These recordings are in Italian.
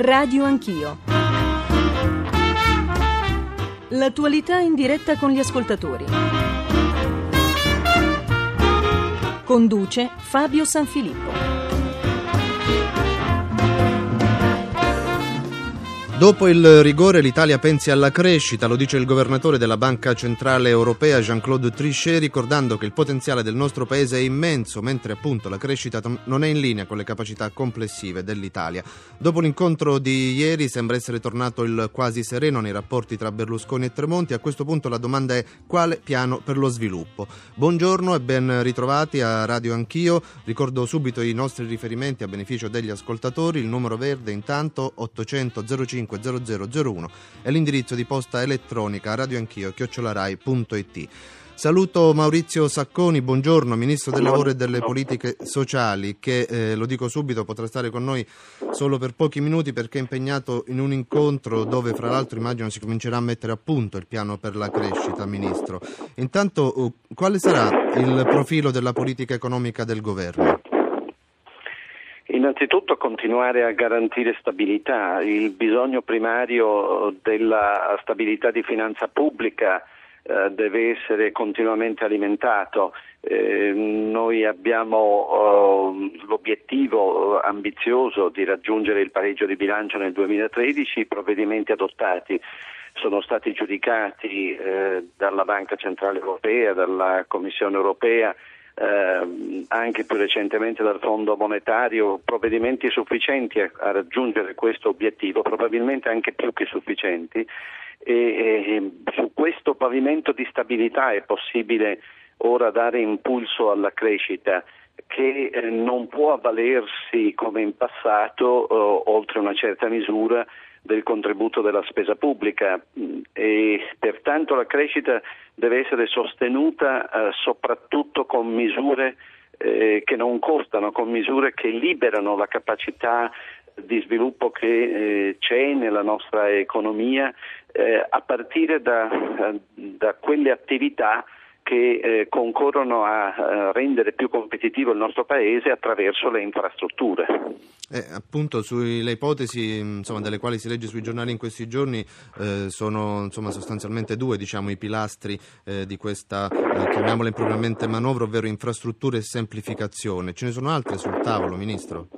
Radio Anch'io. L'attualità in diretta con gli ascoltatori. Conduce Fabio Sanfilippo. Dopo il rigore l'Italia pensi alla crescita, lo dice il governatore della Banca Centrale Europea Jean-Claude Trichet, ricordando che il potenziale del nostro paese è immenso, mentre appunto la crescita non è in linea con le capacità complessive dell'Italia. Dopo l'incontro di ieri sembra essere tornato il quasi sereno nei rapporti tra Berlusconi e Tremonti, a questo punto la domanda è quale piano per lo sviluppo. Buongiorno e ben ritrovati a Radio Anch'io, ricordo subito i nostri riferimenti a beneficio degli ascoltatori, il numero verde intanto 800 05 0001 e l'indirizzo di posta elettronica radioanchio chiocciolarai.it. Saluto Maurizio Sacconi, buongiorno, Ministro del Lavoro e delle Politiche Sociali, che eh, lo dico subito potrà stare con noi solo per pochi minuti perché è impegnato in un incontro dove fra l'altro immagino si comincerà a mettere a punto il piano per la crescita, Ministro. Intanto uh, quale sarà il profilo della politica economica del Governo? Innanzitutto continuare a garantire stabilità, il bisogno primario della stabilità di finanza pubblica eh, deve essere continuamente alimentato. Eh, noi abbiamo eh, l'obiettivo ambizioso di raggiungere il pareggio di bilancio nel 2013, i provvedimenti adottati sono stati giudicati dalla Banca Centrale Europea, dalla Commissione Europea eh, anche più recentemente dal Fondo Monetario provvedimenti sufficienti a, a, raggiungere questo obiettivo, probabilmente anche più che sufficienti. E, e su questo pavimento di stabilità è possibile ora dare impulso alla crescita che eh, non può avvalersi come in passato, eh, oltre una certa misura, del contributo della spesa pubblica. E pertanto la crescita deve essere sostenuta eh, soprattutto con misure eh, che non costano, con misure che liberano la capacità di sviluppo che eh, c'è nella nostra economia a partire da, da quelle attività che eh, concorrono a, a, rendere più competitivo il nostro paese attraverso le infrastrutture. Eh, appunto sulle ipotesi insomma, delle quali si legge sui giornali in questi giorni eh, sono insomma, sostanzialmente due diciamo, i pilastri eh, di questa, eh, chiamiamola impropriamente manovra, ovvero infrastrutture e semplificazione. Ce ne sono altre sul tavolo, Ministro?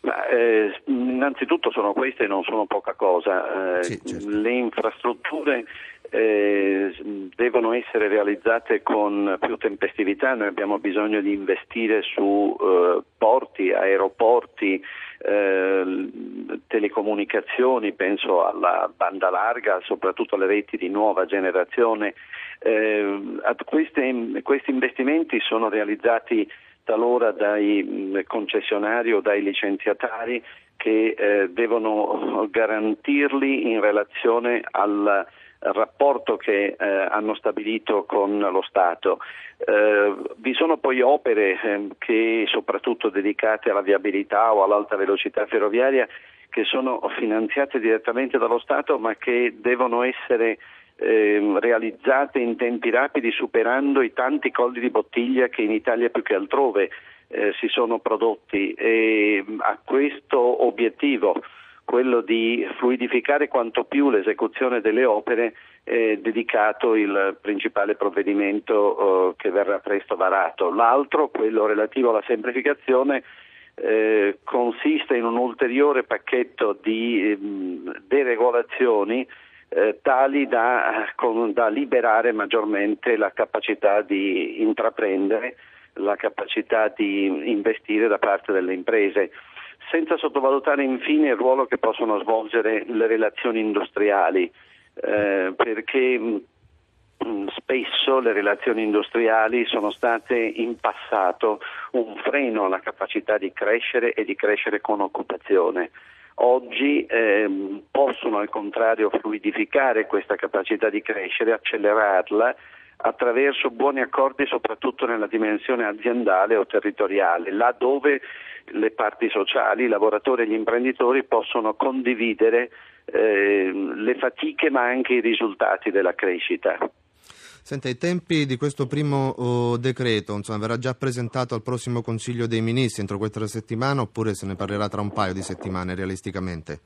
Ma, eh, innanzitutto sono queste e non sono poca cosa. Eh, sì, certo. Le infrastrutture eh, devono essere realizzate con più tempestività, noi abbiamo bisogno di investire su eh, porti, aeroporti, eh, telecomunicazioni, penso alla banda larga, soprattutto alle reti di nuova generazione. Eh, questi, questi investimenti sono realizzati talora dai concessionari o dai licenziatari che eh, devono garantirli in relazione al rapporto che eh, hanno stabilito con lo Stato. Eh, vi sono poi opere eh, che soprattutto dedicate alla viabilità o all'alta velocità ferroviaria che sono finanziate direttamente dallo Stato ma che devono essere eh, realizzate in tempi rapidi superando i tanti colli di bottiglia che in Italia più che altrove eh, si sono prodotti e a questo obiettivo quello di fluidificare quanto più l'esecuzione delle opere è dedicato il principale provvedimento eh, che verrà presto varato. L'altro, quello relativo alla semplificazione, eh, consiste in un ulteriore pacchetto di eh, deregolazioni eh, tali da, con, da liberare maggiormente la capacità di intraprendere, la capacità di investire da parte delle imprese senza sottovalutare infine il ruolo che possono svolgere le relazioni industriali, eh, perché mh, mm, spesso le relazioni industriali sono state in passato un freno alla capacità di crescere e di crescere con occupazione. Oggi eh, possono al contrario fluidificare questa capacità di crescere, accelerarla attraverso buoni accordi soprattutto nella dimensione aziendale o territoriale, là dove le parti sociali, i lavoratori e gli imprenditori possono condividere eh, le fatiche ma anche i risultati della crescita. Senta, i tempi di questo primo oh, decreto insomma, verrà già presentato al prossimo Consiglio dei Ministri entro questa settimana oppure se ne parlerà tra un paio di settimane realisticamente?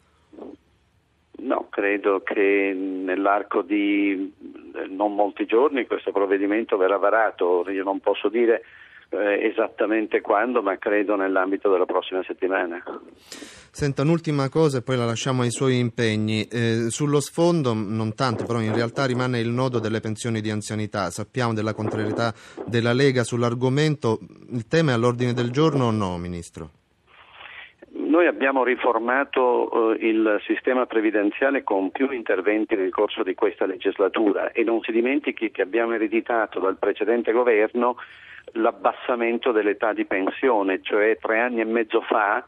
Credo che nell'arco di eh, non molti giorni questo provvedimento verrà varato. Io non posso dire eh, esattamente quando, ma credo nell'ambito della prossima settimana. Senta, un'ultima cosa e poi la lasciamo ai suoi impegni. Eh, sullo sfondo, non tanto, però in realtà rimane il nodo delle pensioni di anzianità. Sappiamo della contrarietà della Lega sull'argomento. Il tema è all'ordine del giorno o no, Ministro? Noi abbiamo riformato eh, il sistema previdenziale con più interventi nel corso di questa legislatura e non si dimentichi che abbiamo ereditato dal precedente governo l'abbassamento dell'età di pensione, cioè tre anni e mezzo fa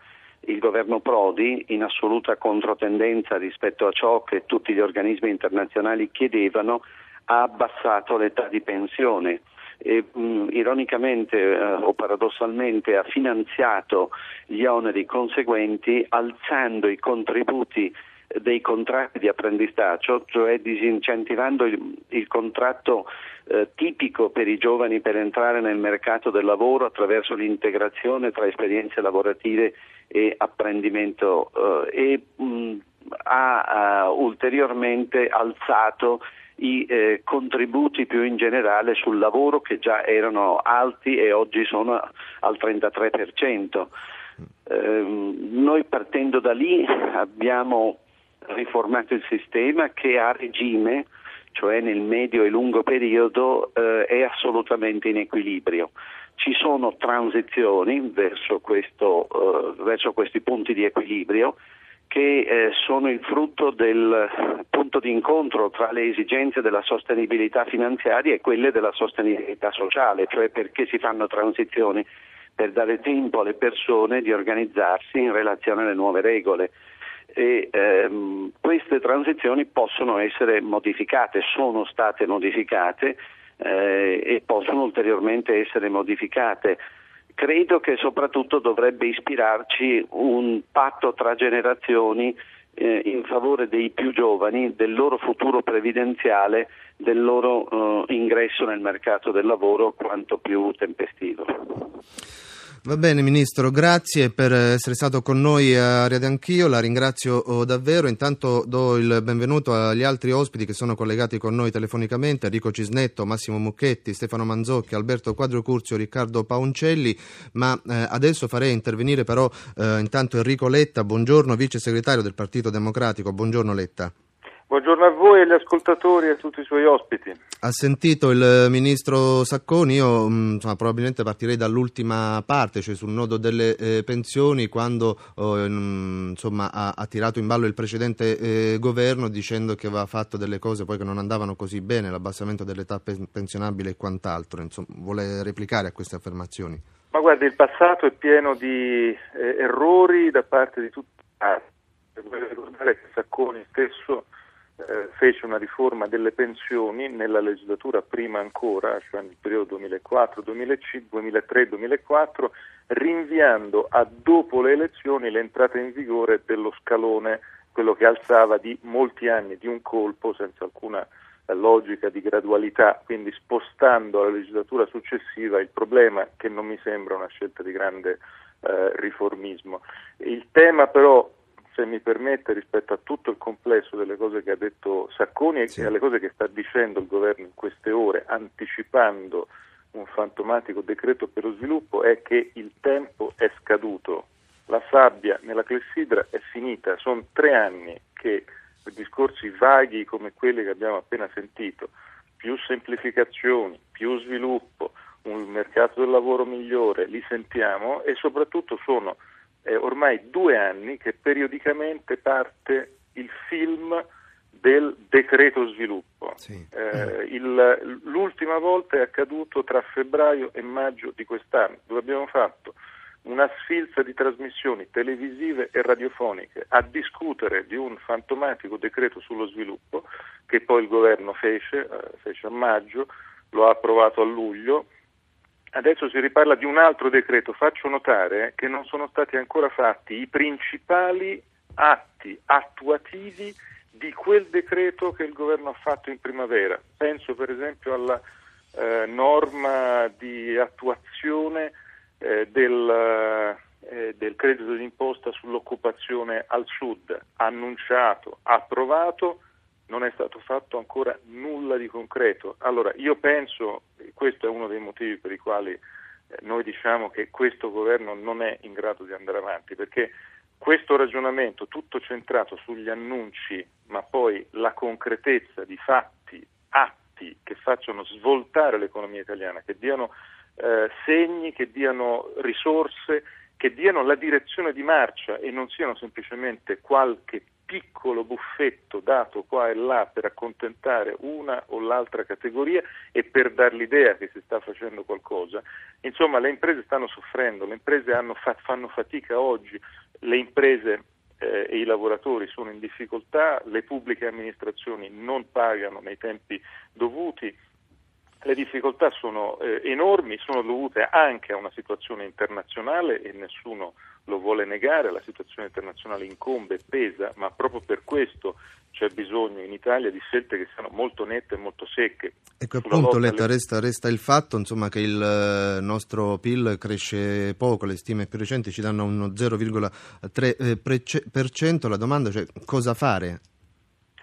il governo Prodi, in assoluta controtendenza rispetto a ciò che tutti gli organismi internazionali chiedevano, ha abbassato l'età di pensione. E, mh, ironicamente eh, o paradossalmente ha finanziato gli oneri conseguenti alzando i contributi dei contratti di apprendistato, cioè disincentivando il, il contratto eh, tipico per i giovani per entrare nel mercato del lavoro attraverso l'integrazione tra esperienze lavorative e apprendimento eh, e mh, ha, ha, ulteriormente alzato i eh, contributi più in generale sul lavoro che già erano alti e oggi sono al 33%. Eh, noi partendo da lì abbiamo riformato il sistema che a regime, cioè nel medio e lungo periodo, eh, è assolutamente in equilibrio. Ci sono transizioni verso, questo, eh, verso questi punti di equilibrio che eh, sono il frutto del punto di incontro tra le esigenze della sostenibilità finanziaria e quelle della sostenibilità sociale, cioè perché si fanno transizioni per dare tempo alle persone di organizzarsi in relazione alle nuove regole e ehm, queste transizioni possono essere modificate, sono state modificate eh, e possono ulteriormente essere modificate. Credo che soprattutto dovrebbe ispirarci un patto tra generazioni eh, in favore dei più giovani, del loro futuro previdenziale, del loro eh, ingresso nel mercato del lavoro quanto più tempestivo. Va bene Ministro, grazie per essere stato con noi a Riade Anch'io, la ringrazio oh, davvero. Intanto do il benvenuto agli altri ospiti che sono collegati con noi telefonicamente, Enrico Cisnetto, Massimo Mucchetti, Stefano Manzocchi, Alberto Quadro Curzio, Riccardo Pauncelli, ma eh, adesso farei intervenire però eh, intanto Enrico Letta, buongiorno, vice segretario del Partito Democratico, buongiorno Letta. Buongiorno a voi, agli ascoltatori e a tutti i suoi ospiti. Ha sentito il ministro Sacconi, io mm, insomma, probabilmente partirei dall'ultima parte, cioè sul nodo delle eh, pensioni, quando oh, insomma, ha, ha, tirato in ballo il precedente eh, governo dicendo che aveva fatto delle cose poi che non andavano così bene, l'abbassamento dell'età pensionabile e quant'altro. Insomma, vuole replicare a queste affermazioni? Ma guardi, il passato è pieno di eh, errori da parte di tutti. Ah, voglio ricordare che Sacconi stesso eh, fece una riforma delle pensioni nella legislatura prima ancora, cioè nel periodo 2003-2004, rinviando a dopo le elezioni l'entrata in vigore dello scalone, quello che alzava di molti anni di un colpo senza alcuna logica di gradualità, quindi spostando alla legislatura successiva il problema che non mi sembra una scelta di grande eh, riformismo. Il tema però se mi permette, rispetto a tutto il complesso delle cose che ha detto Sacconi sì. e alle cose che sta dicendo il governo in queste ore, anticipando un fantomatico decreto per lo sviluppo, è che il tempo è scaduto. La sabbia nella clessidra è finita, sono tre anni che discorsi vaghi come quelli che abbiamo appena sentito, più semplificazioni, più sviluppo, un mercato del lavoro migliore, li sentiamo e soprattutto sono è ormai due anni che periodicamente parte il film del decreto sviluppo. Sì. Eh, il, l'ultima volta è accaduto tra febbraio e maggio di quest'anno, dove abbiamo fatto una sfilza di trasmissioni televisive e radiofoniche a discutere di un fantomatico decreto sullo sviluppo che poi il governo fece, eh, fece a maggio, lo ha approvato a luglio Adesso si riparla di un altro decreto, faccio notare che non sono stati ancora fatti i principali atti attuativi di quel decreto che il governo ha fatto in primavera. Penso per esempio alla eh, norma di attuazione eh, del, eh, del credito d'imposta sull'occupazione al sud, annunciato, approvato, non è stato fatto ancora nulla di concreto. Allora io penso, questo è uno dei motivi per i quali eh, noi diciamo che questo governo non è in grado di andare avanti, perché questo ragionamento tutto centrato sugli annunci, ma poi la concretezza di fatti, atti che facciano svoltare l'economia italiana, che diano eh, segni, che diano risorse, che diano la direzione di marcia e non siano semplicemente qualche piccolo buffetto dato qua e là per accontentare una o l'altra categoria e per dar l'idea che si sta facendo qualcosa. Insomma, le imprese stanno soffrendo, le imprese fa- fanno fatica oggi, le imprese eh, e i lavoratori sono in difficoltà, le pubbliche amministrazioni non pagano nei tempi dovuti. Le difficoltà sono eh, enormi, sono dovute anche a una situazione internazionale e nessuno lo vuole negare, la situazione internazionale incombe e pesa, ma proprio per questo c'è bisogno in Italia di scelte che siano molto nette e molto secche. Ecco appunto Letta, alle... resta, resta, il fatto insomma, che il eh, nostro PIL cresce poco, le stime più recenti ci danno uno 0,3%, la domanda è cioè, cosa fare?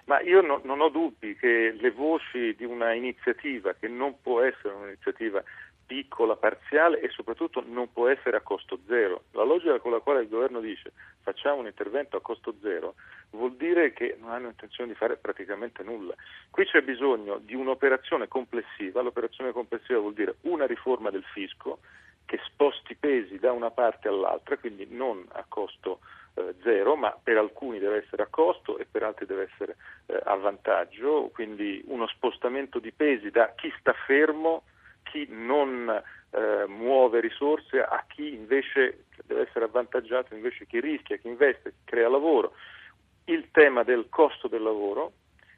Ma io no, non ho dubbi che le voci di una iniziativa che non può essere un'iniziativa piccola, parziale e soprattutto non può essere a costo zero. La logica con la quale il governo dice facciamo un intervento a costo zero vuol dire che non hanno intenzione di fare praticamente nulla. Qui c'è bisogno di un'operazione complessiva, l'operazione complessiva vuol dire una riforma del fisco che sposti pesi da una parte all'altra, quindi non a costo eh, zero, ma per alcuni deve essere a costo e per altri deve essere eh, a vantaggio, quindi uno spostamento di pesi da chi sta fermo chi non eh, muove risorse a chi invece deve essere avvantaggiato, invece chi rischia, chi investe, chi crea lavoro. Il tema del costo del lavoro,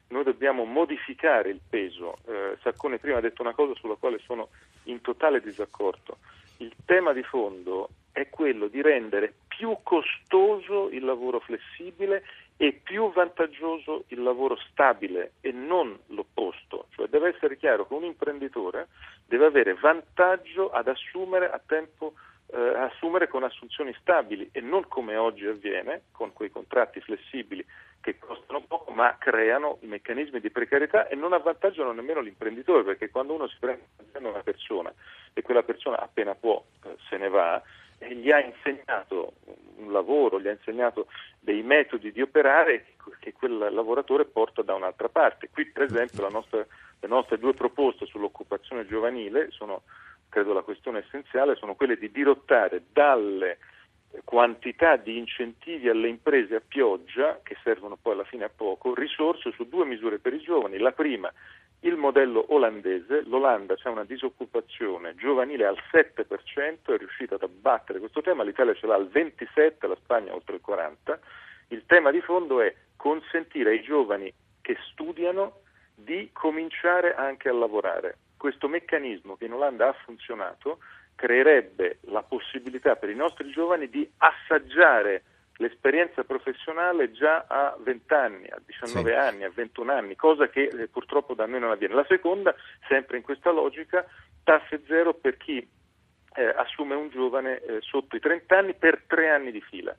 noi dobbiamo modificare il peso. Eh, Saccone prima ha detto una cosa sulla quale sono in totale disaccordo. Il tema di fondo è quello di rendere più costoso il lavoro flessibile e più vantaggioso il lavoro stabile e non l'opposto. Cioè deve essere chiaro che un imprenditore deve avere vantaggio ad assumere a tempo eh, assumere con assunzioni stabili e non come oggi avviene con quei contratti flessibili che costano poco ma creano meccanismi di precarietà e non avvantaggiano nemmeno l'imprenditore perché quando uno si prende una persona e quella persona appena può eh, se ne va e gli ha insegnato un lavoro, gli ha insegnato dei metodi di operare che quel lavoratore porta da un'altra parte. Qui per esempio nostra, le nostre due proposte sull'occupazione giovanile sono, credo la questione essenziale, sono quelle di dirottare dalle quantità di incentivi alle imprese a pioggia, che servono poi alla fine a poco, risorse su due misure per i giovani. La prima il modello olandese, l'Olanda c'è una disoccupazione giovanile al 7%, è riuscita ad abbattere questo tema, l'Italia ce l'ha al 27%, la Spagna oltre il 40%. Il tema di fondo è consentire ai giovani che studiano di cominciare anche a lavorare. Questo meccanismo che in Olanda ha funzionato creerebbe la possibilità per i nostri giovani di assaggiare l'esperienza professionale già a 20 anni, a 19 sì. anni, a 21 anni, cosa che eh, purtroppo da noi non avviene. La seconda, sempre in questa logica, tasse zero per chi eh, assume un giovane eh, sotto i 30 anni per tre anni di fila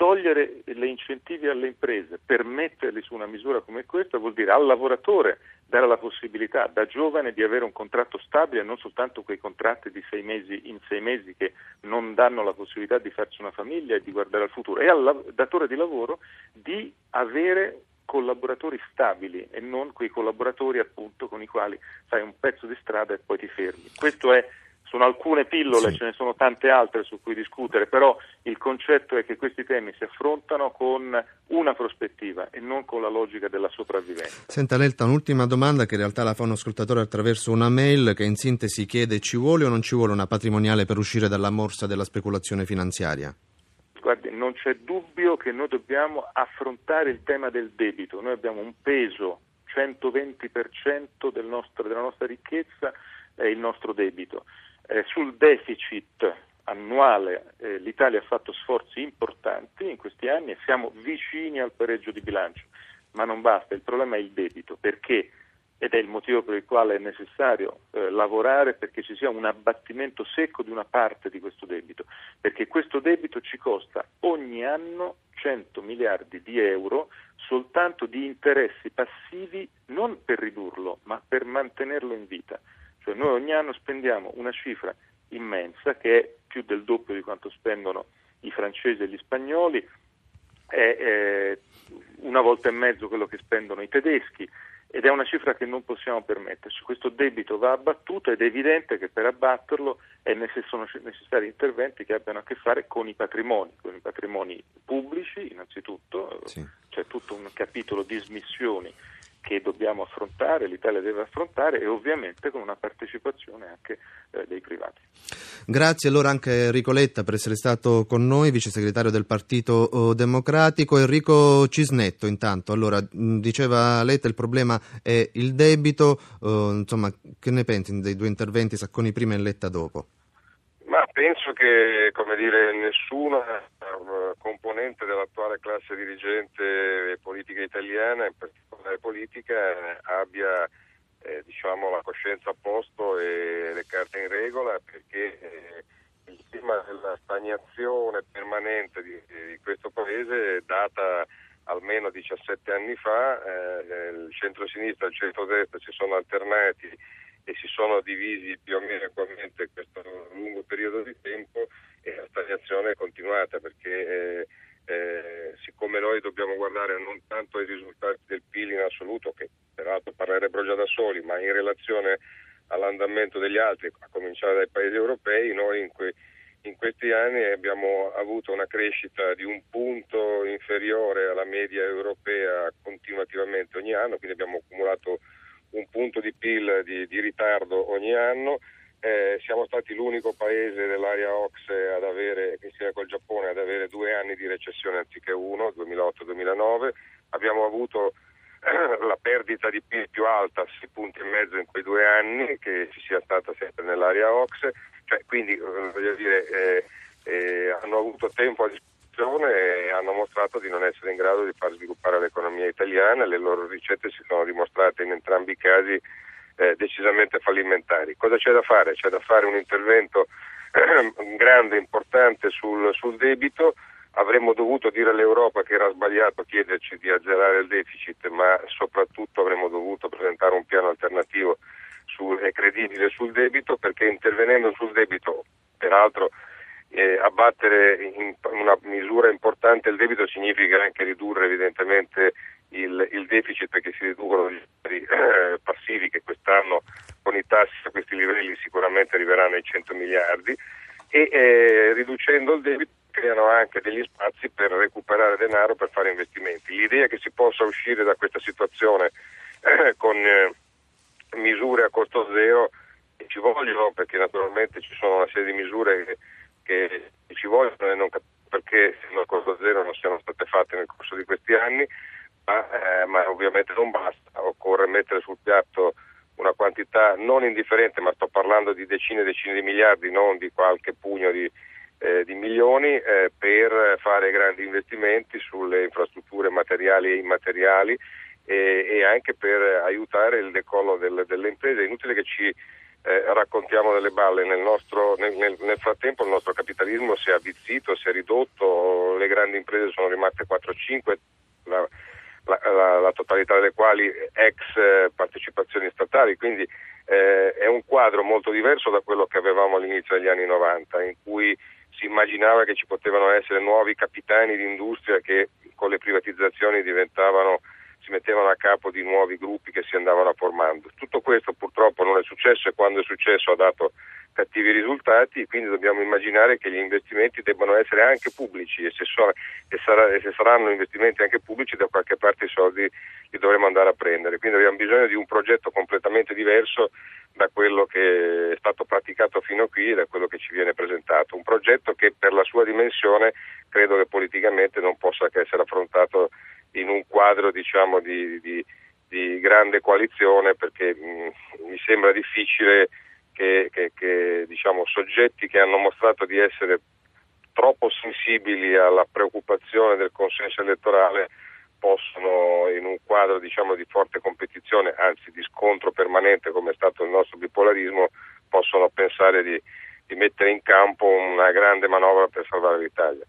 togliere gli incentivi alle imprese per metterli su una misura come questa vuol dire al lavoratore dare la possibilità da giovane di avere un contratto stabile, non soltanto quei contratti di sei mesi in sei mesi che non danno la possibilità di farci una famiglia e di guardare al futuro, e al datore di lavoro di avere collaboratori stabili e non quei collaboratori appunto con i quali fai un pezzo di strada e poi ti fermi. Questo è sono alcune pillole, sì. ce ne sono tante altre su cui discutere, però il concetto è che questi temi si affrontano con una prospettiva e non con la logica della sopravvivenza. Senta Lelta, un'ultima domanda che in realtà la fa un ascoltatore attraverso una mail che in sintesi chiede ci vuole o non ci vuole una patrimoniale per uscire dalla morsa della speculazione finanziaria? Guardi, non c'è dubbio che noi dobbiamo affrontare il tema del debito, noi abbiamo un peso 120% del nostro, della nostra ricchezza è il nostro debito. Eh, sul deficit annuale eh, l'Italia ha fatto sforzi importanti in questi anni e siamo vicini al pareggio di bilancio. ma non basta, il problema è il debito, perché ed è il motivo per il quale è necessario eh, lavorare perché ci sia un abbattimento secco di una parte di questo debito, perché questo debito ci costa ogni anno 100 miliardi di euro soltanto di interessi passivi non per ridurlo, ma per mantenerlo in vita. Cioè noi ogni anno spendiamo una cifra immensa che è più del doppio di quanto spendono i francesi e gli spagnoli, è, è una volta e mezzo quello che spendono i tedeschi ed è una cifra che non possiamo permetterci. Questo debito va abbattuto ed è evidente che per abbatterlo sono necessari interventi che abbiano a che fare con i patrimoni, con i patrimoni pubblici innanzitutto, sì. c'è tutto un capitolo di smissioni che dobbiamo affrontare, l'Italia deve affrontare e ovviamente con una partecipazione anche eh, dei privati. Grazie allora anche Enrico Letta per essere stato con noi, vice segretario del Partito oh, Democratico. Enrico Cisnetto intanto, allora diceva Letta il problema è il debito, uh, insomma che ne pensi dei due interventi Sacconi prima e Letta dopo? Penso che dire, nessuna uh, componente dell'attuale classe dirigente politica italiana, in particolare politica, abbia eh, diciamo, la coscienza a posto e le carte in regola perché eh, il tema della stagnazione permanente di, di questo paese è data almeno 17 anni fa, eh, il centro-sinistra e il centro-destra si sono alternati e si sono divisi più o meno equamente questo lungo periodo di tempo e la stagnazione è continuata perché eh, eh, siccome noi dobbiamo guardare non tanto ai risultati del PIL in assoluto, che peraltro parlerebbero già da soli, ma in relazione all'andamento degli altri, a cominciare dai paesi europei, noi in, que- in questi anni abbiamo avuto una crescita di un punto inferiore alla media europea continuativamente ogni anno, quindi abbiamo accumulato un punto di PIL di, di ritardo ogni anno eh, siamo stati l'unico paese dell'area OXE ad avere, insieme col Giappone, ad avere due anni di recessione anziché uno, 2008-2009. Abbiamo avuto la perdita di PIL più alta, 6 punti e mezzo in quei due anni, che ci sia stata sempre nell'area OXE. Cioè, quindi, eh, voglio dire, eh, eh, hanno avuto tempo a disposizione e hanno mostrato di non essere in grado di far sviluppare l'economia italiana. Le loro ricette si sono dimostrate in entrambi i casi eh, decisamente fallimentari. Cosa c'è da fare? C'è da fare un intervento eh, grande, importante sul, sul, debito. Avremmo dovuto dire all'Europa che era sbagliato chiederci di azzerare il deficit, ma soprattutto avremmo dovuto presentare un piano alternativo su, e credibile sul debito, perché intervenendo sul debito, peraltro eh, abbattere in una misura importante il debito significa anche ridurre evidentemente il, il deficit perché si riducono gli eh, passivi che quest'anno con i tassi a questi livelli sicuramente arriveranno ai 100 miliardi e eh, riducendo il debito creano anche degli spazi per recuperare denaro per fare investimenti. L'idea che si possa uscire da questa situazione eh, con eh, misure a costo zero ci vogliono perché naturalmente ci sono una serie di misure che, ci vogliono e non capisco perché a costo zero non siano state fatte nel corso di questi anni eh, ma ovviamente non basta, occorre mettere sul piatto una quantità non indifferente, ma sto parlando di decine e decine di miliardi, non di qualche pugno di, eh, di milioni, eh, per fare grandi investimenti sulle infrastrutture materiali e immateriali e, e anche per aiutare il decollo del, delle imprese. È inutile che ci eh, raccontiamo delle balle, nel, nostro, nel, nel, nel, frattempo il nostro capitalismo si è avvizzito, si è ridotto, le grandi imprese sono rimaste 4-5, la, la, la, la totalità delle quali ex eh, partecipazioni statali, quindi eh, è un quadro molto diverso da quello che avevamo all'inizio degli anni 90, in cui si immaginava che ci potevano essere nuovi capitani di industria che con le privatizzazioni diventavano si mettevano a capo di nuovi gruppi che si andavano formando. Tutto questo purtroppo non è successo e quando è successo ha dato cattivi risultati, quindi dobbiamo immaginare che gli investimenti debbano essere anche pubblici e se, so, e sarà, e se saranno investimenti anche pubblici da qualche parte i soldi li dovremo andare a prendere. Quindi abbiamo bisogno di un progetto completamente diverso da quello che è stato praticato fino a qui e da quello che ci viene presentato. Un progetto che per la sua dimensione credo che politicamente non possa che essere affrontato in un quadro diciamo, di, di, di, grande coalizione perché mh, mi sembra difficile che, che, che diciamo, soggetti che hanno mostrato di essere troppo sensibili alla preoccupazione del consenso elettorale possono in un quadro diciamo, di forte competizione, anzi di scontro permanente come è stato il nostro bipolarismo, possono pensare di, di mettere in campo una grande manovra per salvare l'Italia.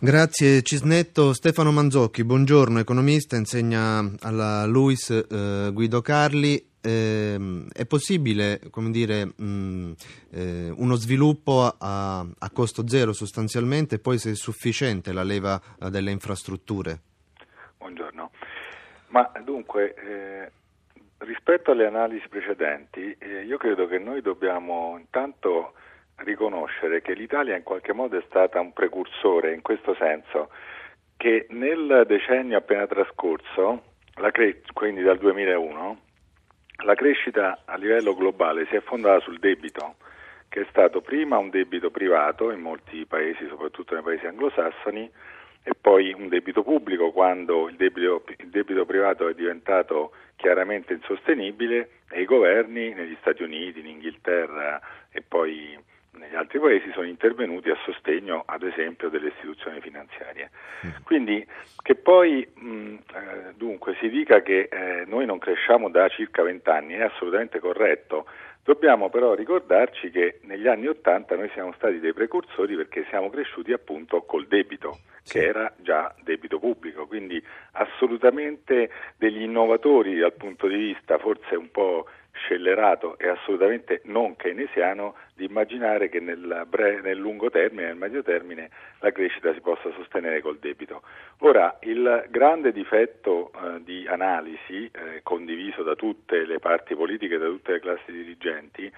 Grazie Cisnetto. Stefano Manzocchi, buongiorno, economista, insegna alla LUIS eh, Guido Carli. Eh, è possibile dire, mh, eh, uno sviluppo a, a, costo zero sostanzialmente e poi se è sufficiente la leva eh, delle infrastrutture? Buongiorno. Ma dunque, eh, rispetto alle analisi precedenti, eh, io credo che noi dobbiamo intanto riconoscere che l'Italia in qualche modo è stata un precursore in questo senso che nel decennio appena trascorso, cre- quindi dal 2001, la crescita a livello globale si è fondata sul debito, che è stato prima un debito privato in molti paesi, soprattutto nei paesi anglosassoni, e poi un debito pubblico quando il debito, il debito privato è diventato chiaramente insostenibile e i governi negli Stati Uniti, in Inghilterra e poi negli altri paesi sono intervenuti a sostegno ad esempio delle istituzioni finanziarie. Mm. Quindi che poi mh, eh, dunque si dica che eh, noi non cresciamo da circa vent'anni è assolutamente corretto, dobbiamo però ricordarci che negli anni Ottanta noi siamo stati dei precursori perché siamo cresciuti appunto col debito, sì. che era già debito pubblico, quindi assolutamente degli innovatori dal punto di vista forse un po' scellerato e assolutamente non keynesiano di immaginare che nel, bre- nel, lungo termine, nel medio termine, la crescita si possa sostenere col debito. Ora, il grande difetto eh, di analisi eh, condiviso da tutte le parti politiche, da tutte le classi dirigenti,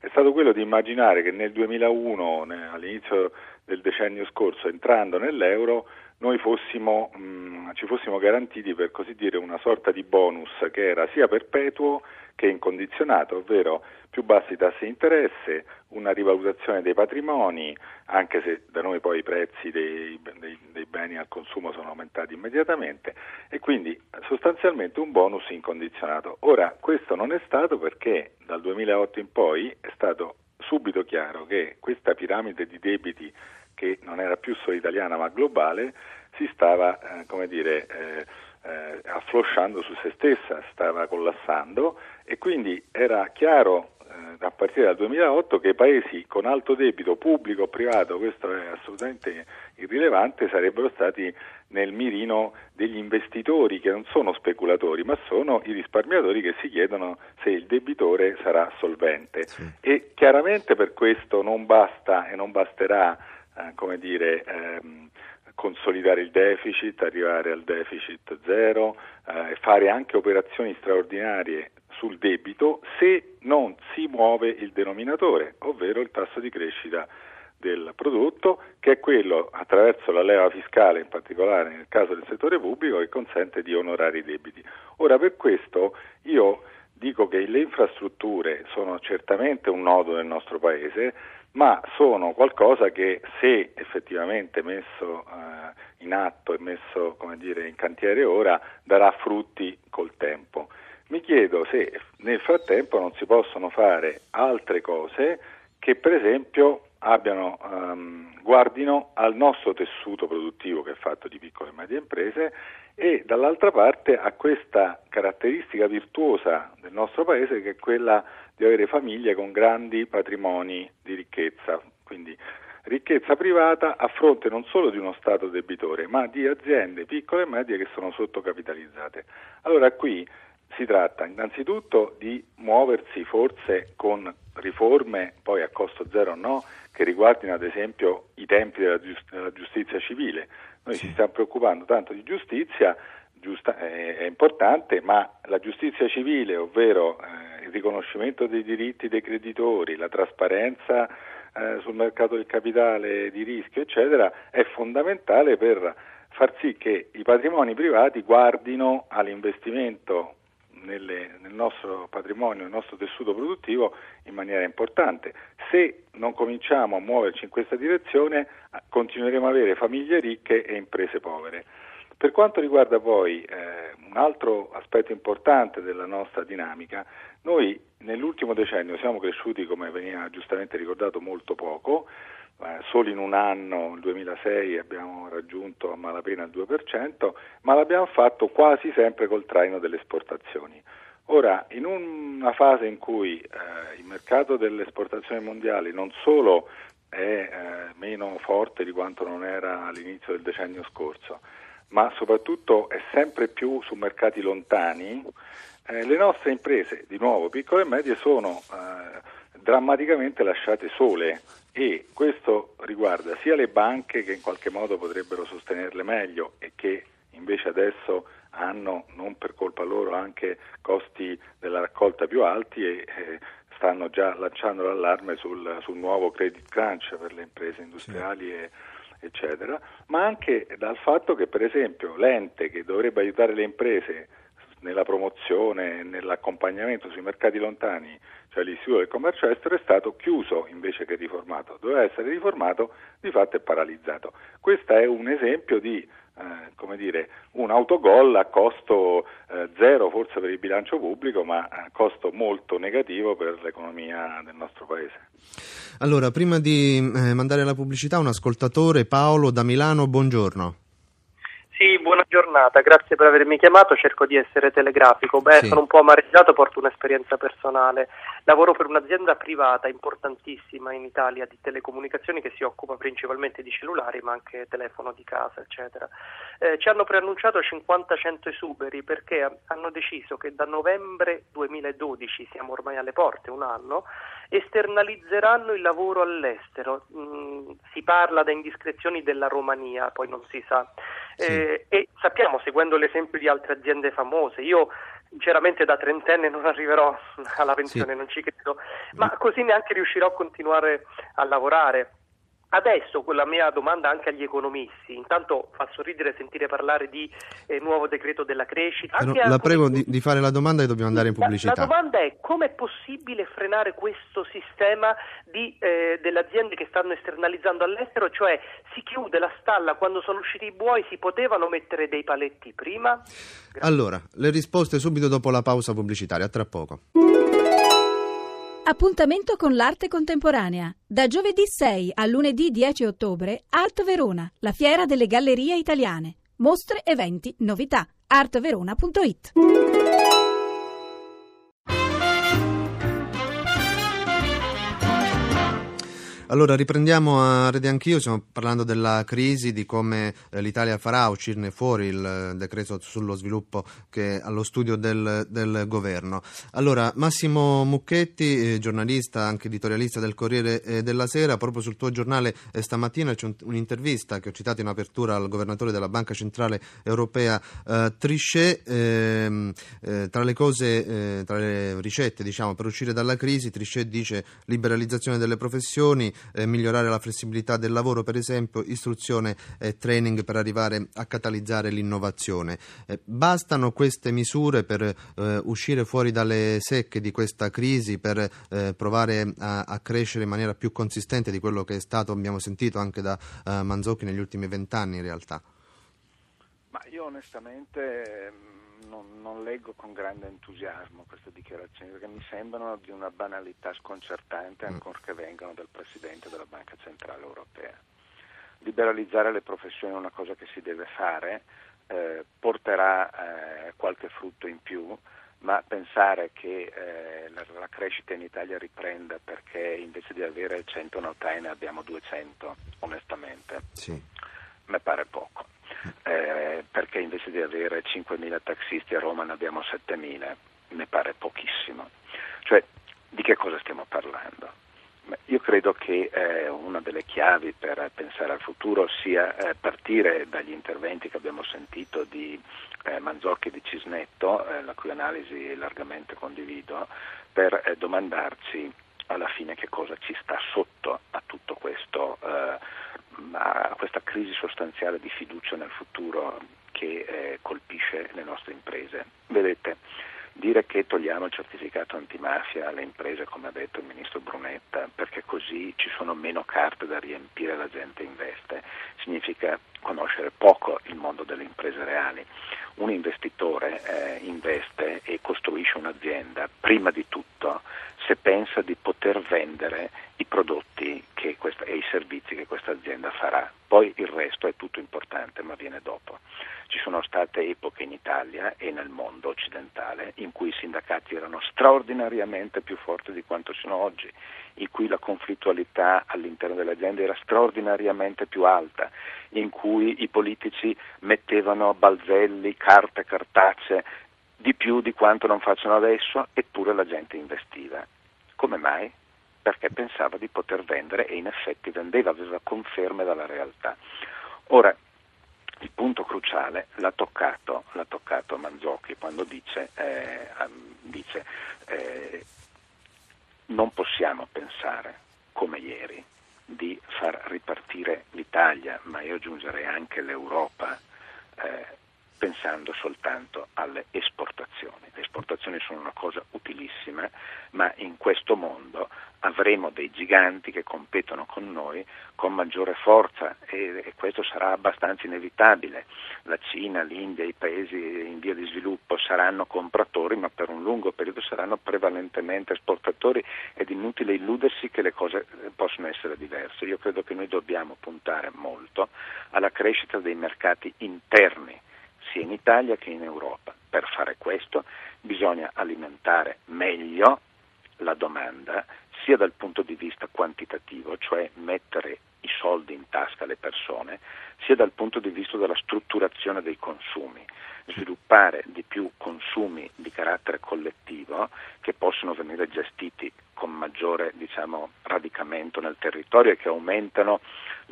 è stato quello di immaginare che nel 2001, ne- all'inizio del decennio scorso, entrando nell'euro, noi fossimo, mh, ci fossimo garantiti per così dire una sorta di bonus che era sia perpetuo che incondizionato, ovvero più bassi tassi di interesse, una rivalutazione dei patrimoni, anche se da noi poi i prezzi dei, dei, dei beni al consumo sono aumentati immediatamente e quindi sostanzialmente un bonus incondizionato. Ora questo non è stato perché dal 2008 in poi è stato subito chiaro che questa piramide di debiti che non era più solo italiana ma globale, si stava eh, come dire, eh, eh, afflosciando su se stessa, stava collassando e quindi era chiaro eh, a partire dal 2008 che i paesi con alto debito pubblico o privato, questo è assolutamente irrilevante, sarebbero stati nel mirino degli investitori che non sono speculatori, ma sono i risparmiatori che si chiedono se il debitore sarà solvente. Sì. E chiaramente per questo non basta e non basterà eh, come dire, ehm, consolidare il deficit, arrivare al deficit zero, eh, fare anche operazioni straordinarie sul debito se non si muove il denominatore, ovvero il tasso di crescita del prodotto, che è quello attraverso la leva fiscale, in particolare nel caso del settore pubblico, che consente di onorare i debiti. Ora, per questo io dico che le infrastrutture sono certamente un nodo nel nostro Paese, ma sono qualcosa che se effettivamente messo eh, in atto e messo dire, in cantiere ora darà frutti col tempo. Mi chiedo se nel frattempo non si possono fare altre cose che per esempio abbiano, um, guardino al nostro tessuto produttivo che è fatto di piccole e medie imprese e dall'altra parte a questa caratteristica virtuosa del nostro paese che è quella di avere famiglie con grandi patrimoni di ricchezza, quindi ricchezza privata a fronte non solo di uno Stato debitore, ma di aziende piccole e medie che sono sottocapitalizzate. Allora qui si tratta innanzitutto di muoversi forse con riforme, poi a costo zero o no, che riguardino ad esempio i tempi della, giustizia civile. Noi sì. ci stiamo preoccupando tanto di giustizia, giusta, eh, è importante, ma la giustizia civile, ovvero eh, il riconoscimento dei diritti dei creditori, la trasparenza eh, sul mercato del capitale di rischio, eccetera, è fondamentale per far sì che i patrimoni privati guardino all'investimento nelle, nel nostro patrimonio, nel nostro tessuto produttivo in maniera importante. Se non cominciamo a muoverci in questa direzione continueremo ad avere famiglie ricche e imprese povere. Per quanto riguarda poi eh, un altro aspetto importante della nostra dinamica, noi nell'ultimo decennio siamo cresciuti, come veniva giustamente ricordato, molto poco, solo in un anno, il 2006, abbiamo raggiunto a malapena il 2%, ma l'abbiamo fatto quasi sempre col traino delle esportazioni. Ora, in una fase in cui eh, il mercato delle esportazioni mondiali non solo è eh, meno forte di quanto non era all'inizio del decennio scorso, ma soprattutto è sempre più su mercati lontani, eh, le nostre imprese, di nuovo piccole e medie, sono eh, drammaticamente lasciate sole e questo riguarda sia le banche che in qualche modo potrebbero sostenerle meglio e che invece adesso hanno, non per colpa loro, anche costi della raccolta più alti e eh, stanno già lanciando l'allarme sul, sul, nuovo credit crunch per le imprese industriali sì. e, eccetera, ma anche dal fatto che per esempio l'ente che dovrebbe aiutare le imprese nella promozione, nell'accompagnamento sui mercati lontani, cioè l'Istituto del Commercio Estero, è stato chiuso invece che riformato. Doveva essere riformato, di fatto è paralizzato. Questo è un esempio di eh, come dire, un autogol a costo eh, zero forse per il bilancio pubblico, ma a costo molto negativo per l'economia del nostro Paese. Allora, prima di eh, mandare la pubblicità, un ascoltatore, Paolo da Milano, buongiorno. Giornata, grazie per avermi chiamato, cerco di essere telegrafico. Beh, sì. sono un po' amareggiato, porto un'esperienza personale. Lavoro per un'azienda privata importantissima in Italia di telecomunicazioni che si occupa principalmente di cellulari, ma anche telefono di casa, eccetera. Eh, ci hanno preannunciato 50-100 esuberi perché hanno deciso che da novembre 2012, siamo ormai alle porte, un anno, esternalizzeranno il lavoro all'estero. Mm, si parla da indiscrezioni della Romania, poi non si sa. Sì. Eh, e sappiamo, seguendo l'esempio di altre aziende famose, io sinceramente da trentenne non arriverò alla pensione, sì. non ci credo, ma così neanche riuscirò a continuare a lavorare. Adesso quella mia domanda anche agli economisti, intanto fa sorridere sentire parlare di eh, nuovo decreto della crescita. Però la prego di, di, fare la domanda e dobbiamo andare in pubblicità. La, la domanda è come è possibile frenare questo sistema di, eh, delle aziende che stanno esternalizzando all'estero, cioè si chiude la stalla quando sono usciti i buoi, si potevano mettere dei paletti prima? Grazie. Allora, le risposte subito dopo la pausa pubblicitaria, a tra poco. Appuntamento con l'arte contemporanea. Da giovedì 6 a lunedì 10 ottobre, Art Verona, la fiera delle gallerie italiane. Mostre, eventi, novità. artverona.it Allora riprendiamo a Rede Anch'io, stiamo parlando della crisi, di come eh, l'Italia farà uscirne fuori il eh, decreto sullo sviluppo che è allo studio del, del governo. Allora Massimo Mucchetti, eh, giornalista, anche editorialista del Corriere della Sera, proprio sul tuo giornale stamattina c'è un, un'intervista che ho citato in apertura al governatore della Banca Centrale Europea eh, Trichet, ehm, eh, tra le cose, eh, tra le ricette diciamo, per uscire dalla crisi, Trichet dice liberalizzazione delle professioni, eh, migliorare la flessibilità del lavoro, per esempio, istruzione e training per arrivare a catalizzare l'innovazione. Eh, bastano queste misure per eh, uscire fuori dalle secche di questa crisi, per eh, provare a, a, crescere in maniera più consistente di quello che è stato, abbiamo sentito anche da eh, Manzocchi negli ultimi vent'anni in realtà? Ma io onestamente non, non, leggo con grande entusiasmo queste dichiarazioni perché mi sembrano di una banalità sconcertante mm. ancorché vengano dal Presidente della Banca Centrale Europea. Liberalizzare le professioni è una cosa che si deve fare, eh, porterà eh, qualche frutto in più, ma pensare che eh, la, la, crescita in Italia riprenda perché invece di avere 100 notai ne abbiamo 200, onestamente, sì. mi pare poco eh, perché invece di avere 5.000 taxisti a Roma ne abbiamo 7.000, mi pare pochissimo. Cioè, di che cosa stiamo parlando? Io credo che eh, una delle chiavi per pensare al futuro sia eh, partire dagli interventi che abbiamo sentito di eh, Manzocchi e di Cisnetto, eh, la cui analisi largamente condivido, per eh, domandarci alla fine che cosa ci sta sotto a tutto questo eh, a questa crisi sostanziale di fiducia nel futuro che eh, colpisce le nostre imprese. Vedete, dire che togliamo il certificato antimafia alle imprese, come ha detto il ministro Brunetta, perché così ci sono meno carte da riempire e la gente investe, significa conoscere poco il mondo delle imprese reali. Un investitore eh, investe e costruisce un'azienda prima di tutto se pensa di poter vendere i prodotti questa, e i servizi che questa azienda farà. Poi il resto è tutto importante, ma viene dopo. Ci sono state epoche in Italia e nel mondo occidentale in cui i sindacati erano straordinariamente più forti di quanto sono oggi, in cui la conflittualità all'interno delle aziende era straordinariamente più alta, in cui i politici mettevano balzelli, carte, cartacee di più di quanto non facciano adesso, eppure la gente investiva. Come mai? Perché pensava di poter vendere e in effetti vendeva, aveva conferme dalla realtà. Ora, il punto cruciale l'ha toccato, l'ha toccato Manzocchi quando dice, eh, dice eh, non possiamo pensare come ieri di far ripartire l'Italia, ma io aggiungerei anche l'Europa, eh, pensando soltanto alle esportazioni. Le esportazioni sono una cosa utilissima, ma in questo mondo avremo dei giganti che competono con noi con maggiore forza e, e, questo sarà abbastanza inevitabile. La Cina, l'India, i paesi in via di sviluppo saranno compratori ma per un lungo periodo saranno prevalentemente esportatori ed inutile illudersi che le cose eh, possono essere diverse. Io credo che noi dobbiamo puntare molto alla crescita dei mercati interni sia in Italia che in Europa. Per fare questo bisogna alimentare meglio la domanda sia dal punto di vista quantitativo, cioè mettere i soldi in tasca alle persone, sia dal punto di vista della strutturazione dei consumi, sviluppare di più consumi di carattere collettivo che possono venire gestiti con maggiore diciamo, radicamento nel territorio e che aumentano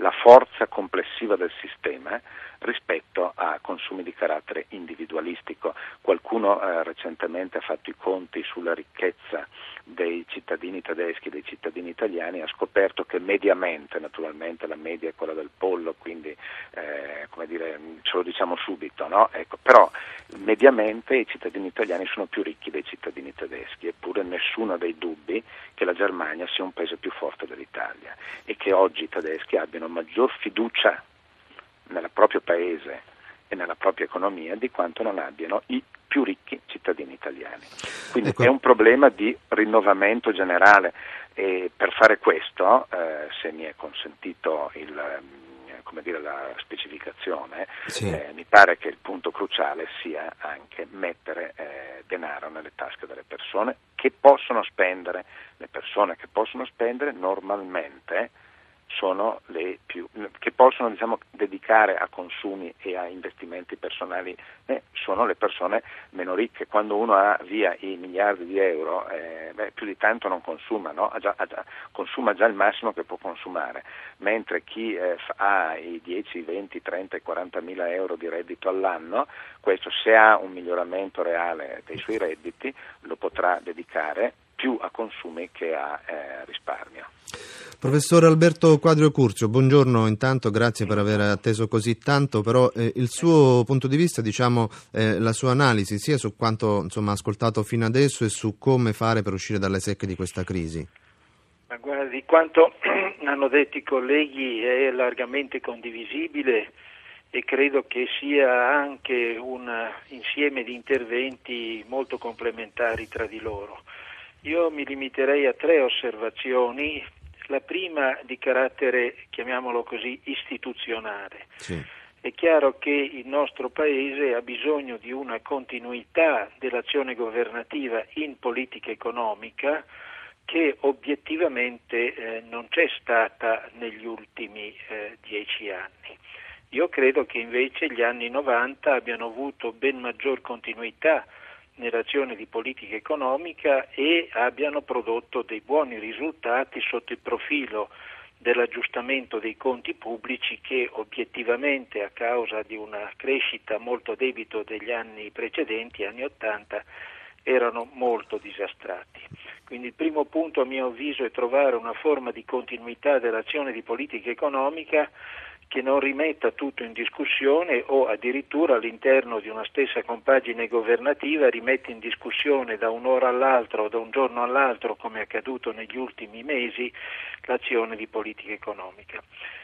la forza complessiva del sistema rispetto a consumi di carattere individualistico. Qualcuno eh, recentemente ha fatto i conti sulla ricchezza dei cittadini tedeschi, dei cittadini italiani, e ha scoperto che mediamente, naturalmente la media è quella del pollo, quindi eh, dire, ce lo diciamo subito, no? ecco, però mediamente i cittadini italiani sono più ricchi dei cittadini tedeschi, eppure nessuno ha dei dubbi che la Germania sia un paese più forte dell'Italia e che oggi i tedeschi abbiano maggior fiducia nel proprio paese e nella propria economia di quanto non abbiano i più ricchi cittadini italiani. Quindi ecco. è un problema di rinnovamento generale e per fare questo, eh, se mi è consentito il, eh, dire, la specificazione, sì. eh, mi pare che il punto cruciale sia anche mettere eh, denaro nelle tasche delle persone che possono spendere, le persone che possono spendere normalmente sono le più, che possono diciamo, dedicare a consumi e a investimenti personali eh, sono le persone meno ricche. Quando uno ha via i miliardi di euro, eh, beh, più di tanto non consuma, no? ha già, ha già, consuma già il massimo che può consumare, mentre chi eh, ha i 10, 20, 30 e 40 mila euro di reddito all'anno, questo se ha un miglioramento reale dei suoi redditi lo potrà dedicare più a consumi che a eh, risparmio. Professore Alberto Quadrio Curzio, buongiorno intanto, grazie per aver atteso così tanto, però eh, il suo punto di vista, diciamo, eh, la sua analisi sia su quanto insomma, ascoltato fino adesso e su come fare per uscire dalle secche di questa crisi. Ma guardi, quanto hanno detto i colleghi è largamente condivisibile e credo che sia anche un insieme di interventi molto complementari tra di loro. Io mi limiterei a tre osservazioni, la prima di carattere, chiamiamolo così, istituzionale. Sì. È chiaro che il nostro Paese ha bisogno di una continuità dell'azione governativa in politica economica che obiettivamente eh, non c'è stata negli ultimi eh, dieci anni. Io credo che invece gli anni 90 abbiano avuto ben maggior continuità nell'azione di politica economica e abbiano prodotto dei buoni risultati sotto il profilo dell'aggiustamento dei conti pubblici che obiettivamente a causa di una crescita molto debito degli anni precedenti, anni 80, erano molto disastrati. Quindi il primo punto a mio avviso è trovare una forma di continuità dell'azione di politica economica che non rimetta tutto in discussione o addirittura all'interno di una stessa compagine governativa rimette in discussione da un'ora all'altra o da un giorno all'altro, come è accaduto negli ultimi mesi, l'azione di politica economica.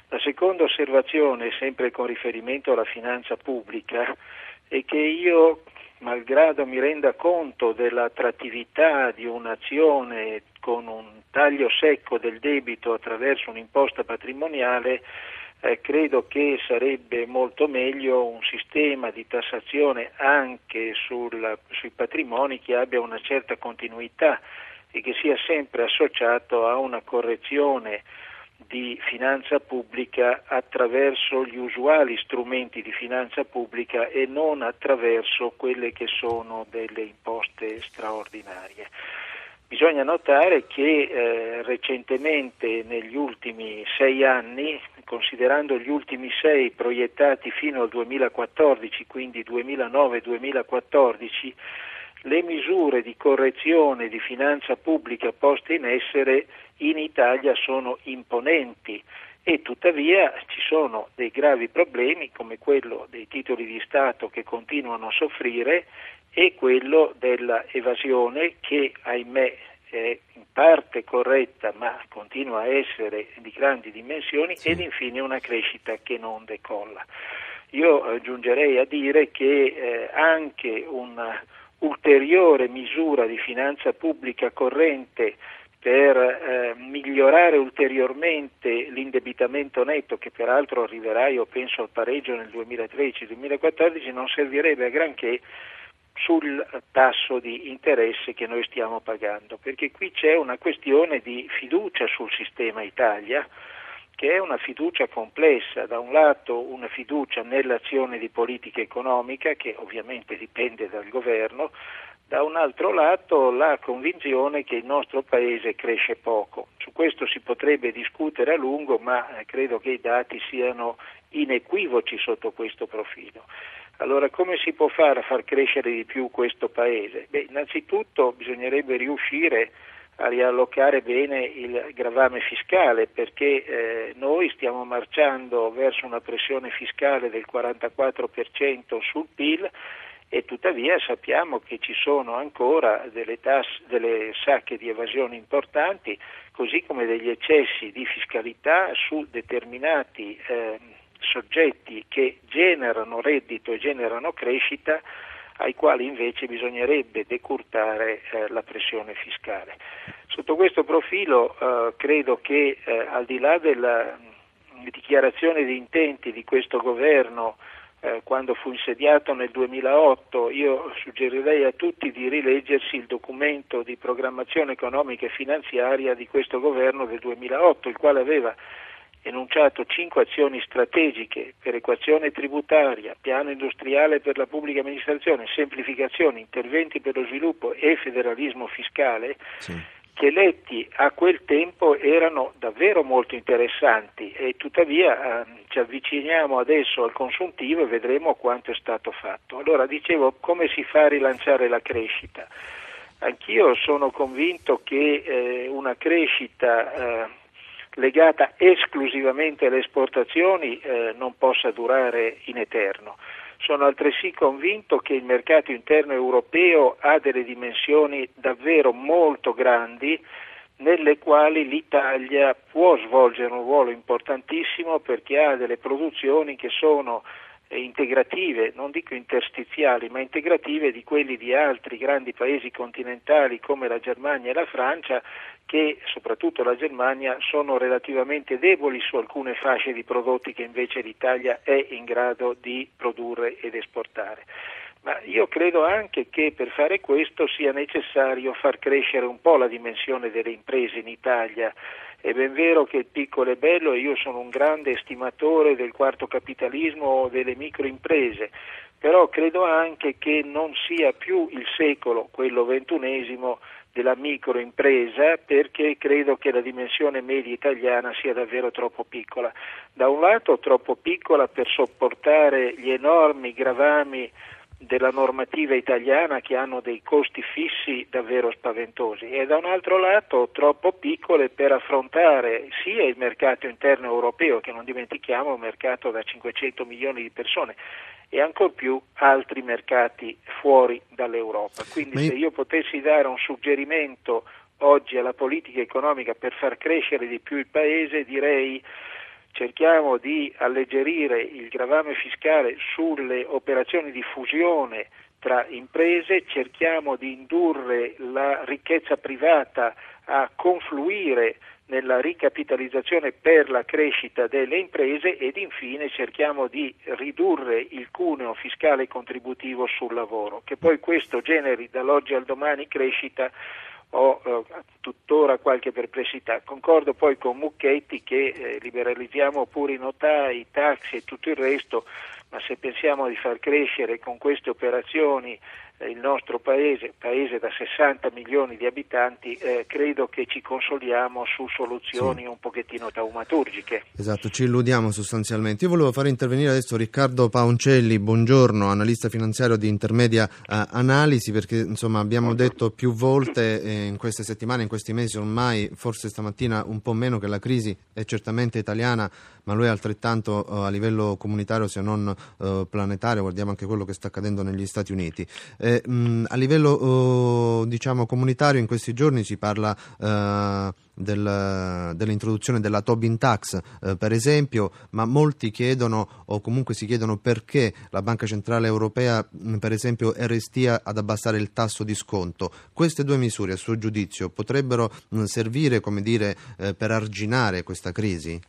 La seconda osservazione, sempre con riferimento alla finanza pubblica, è che io malgrado mi renda conto dell'attrattività di un'azione con un taglio secco del debito attraverso un'imposta patrimoniale, eh, credo che sarebbe molto meglio un sistema di tassazione anche sul, sui patrimoni che abbia una certa continuità e che sia sempre associato a una correzione di finanza pubblica attraverso gli usuali strumenti di finanza pubblica e non attraverso quelle che sono delle imposte straordinarie. Bisogna notare che eh, recentemente, negli ultimi sei anni, considerando gli ultimi sei proiettati fino al 2014, quindi 2009-2014, le misure di correzione di finanza pubblica poste in essere in Italia sono imponenti e tuttavia ci sono dei gravi problemi come quello dei titoli di Stato che continuano a soffrire e quello dell'evasione che ahimè è in parte corretta ma continua a essere di grandi dimensioni sì. ed infine una crescita che non decolla. Io aggiungerei a dire che eh, anche una ulteriore misura di finanza pubblica corrente per eh, migliorare ulteriormente l'indebitamento netto, che peraltro arriverà, io penso, al pareggio nel 2013-2014, non servirebbe a granché sul tasso di interesse che noi stiamo pagando, perché qui c'è una questione di fiducia sul sistema Italia, che è una fiducia complessa, da un lato una fiducia nell'azione di politica economica, che ovviamente dipende dal governo, da un altro lato la convinzione che il nostro Paese cresce poco. Su questo si potrebbe discutere a lungo, ma eh, credo che i dati siano inequivoci sotto questo profilo. Allora come si può fare a far crescere di più questo Paese? Beh, innanzitutto bisognerebbe riuscire a riallocare bene il gravame fiscale perché eh, noi stiamo marciando verso una pressione fiscale del 44% sul PIL e tuttavia sappiamo che ci sono ancora delle, tasse, delle sacche di evasione importanti, così come degli eccessi di fiscalità su determinati eh, soggetti che generano reddito e generano crescita, ai quali invece bisognerebbe decurtare eh, la pressione fiscale. Sotto questo profilo eh, credo che eh, al di là della dichiarazione di intenti di questo governo eh, quando fu insediato nel 2008, io suggerirei a tutti di rileggersi il documento di programmazione economica e finanziaria di questo governo del 2008, il quale aveva enunciato cinque azioni strategiche per equazione tributaria, piano industriale per la pubblica amministrazione, semplificazione, interventi per lo sviluppo e federalismo fiscale. Sì che letti a quel tempo erano davvero molto interessanti e tuttavia eh, ci avviciniamo adesso al consuntivo e vedremo quanto è stato fatto. Allora dicevo come si fa a rilanciare la crescita? Anch'io sono convinto che eh, una crescita eh, legata esclusivamente alle esportazioni eh, non possa durare in eterno. Sono altresì convinto che il mercato interno europeo ha delle dimensioni davvero molto grandi nelle quali l'Italia può svolgere un ruolo importantissimo perché ha delle produzioni che sono integrative, non dico interstiziali, ma integrative di quelli di altri grandi paesi continentali come la Germania e la Francia che soprattutto la Germania sono relativamente deboli su alcune fasce di prodotti che invece l'Italia è in grado di produrre ed esportare. Ma io credo anche che per fare questo sia necessario far crescere un po' la dimensione delle imprese in Italia. È ben vero che il piccolo è bello e io sono un grande estimatore del quarto capitalismo o delle microimprese, però credo anche che non sia più il secolo, quello ventunesimo, della microimpresa perché credo che la dimensione media italiana sia davvero troppo piccola. Da un lato troppo piccola per sopportare gli enormi gravami della normativa italiana che hanno dei costi fissi davvero spaventosi e da un altro lato troppo piccole per affrontare sia il mercato interno europeo che non dimentichiamo è un mercato da 500 milioni di persone e ancor più altri mercati fuori dall'Europa. Quindi se io potessi dare un suggerimento oggi alla politica economica per far crescere di più il Paese direi cerchiamo di alleggerire il gravame fiscale sulle operazioni di fusione tra imprese, cerchiamo di indurre la ricchezza privata a confluire nella ricapitalizzazione per la crescita delle imprese ed infine cerchiamo di ridurre il cuneo fiscale contributivo sul lavoro, che poi questo generi dall'oggi al domani crescita ho eh, tuttora qualche perplessità. Concordo poi con Mucchetti che eh, liberalizziamo pure i notai, i taxi e tutto il resto, ma se pensiamo di far crescere con queste operazioni il nostro paese, paese da 60 milioni di abitanti, eh, credo che ci consoliamo su soluzioni sì. un pochettino taumaturgiche. Esatto, ci illudiamo sostanzialmente. Io volevo fare intervenire adesso Riccardo Paoncelli, buongiorno, analista finanziario di Intermedia eh, Analisi, perché insomma abbiamo detto più volte eh, in queste settimane, in questi mesi ormai, forse stamattina un po' meno che la crisi è certamente italiana, ma lo è altrettanto eh, a livello comunitario se non eh, planetario, guardiamo anche quello che sta accadendo negli Stati Uniti. Eh, mh, a livello oh, diciamo, comunitario in questi giorni si parla eh, del, dell'introduzione della Tobin Tax, eh, per esempio, ma molti chiedono o comunque si chiedono perché la Banca Centrale Europea, mh, per esempio, restia ad abbassare il tasso di sconto. Queste due misure, a suo giudizio, potrebbero mh, servire come dire, eh, per arginare questa crisi?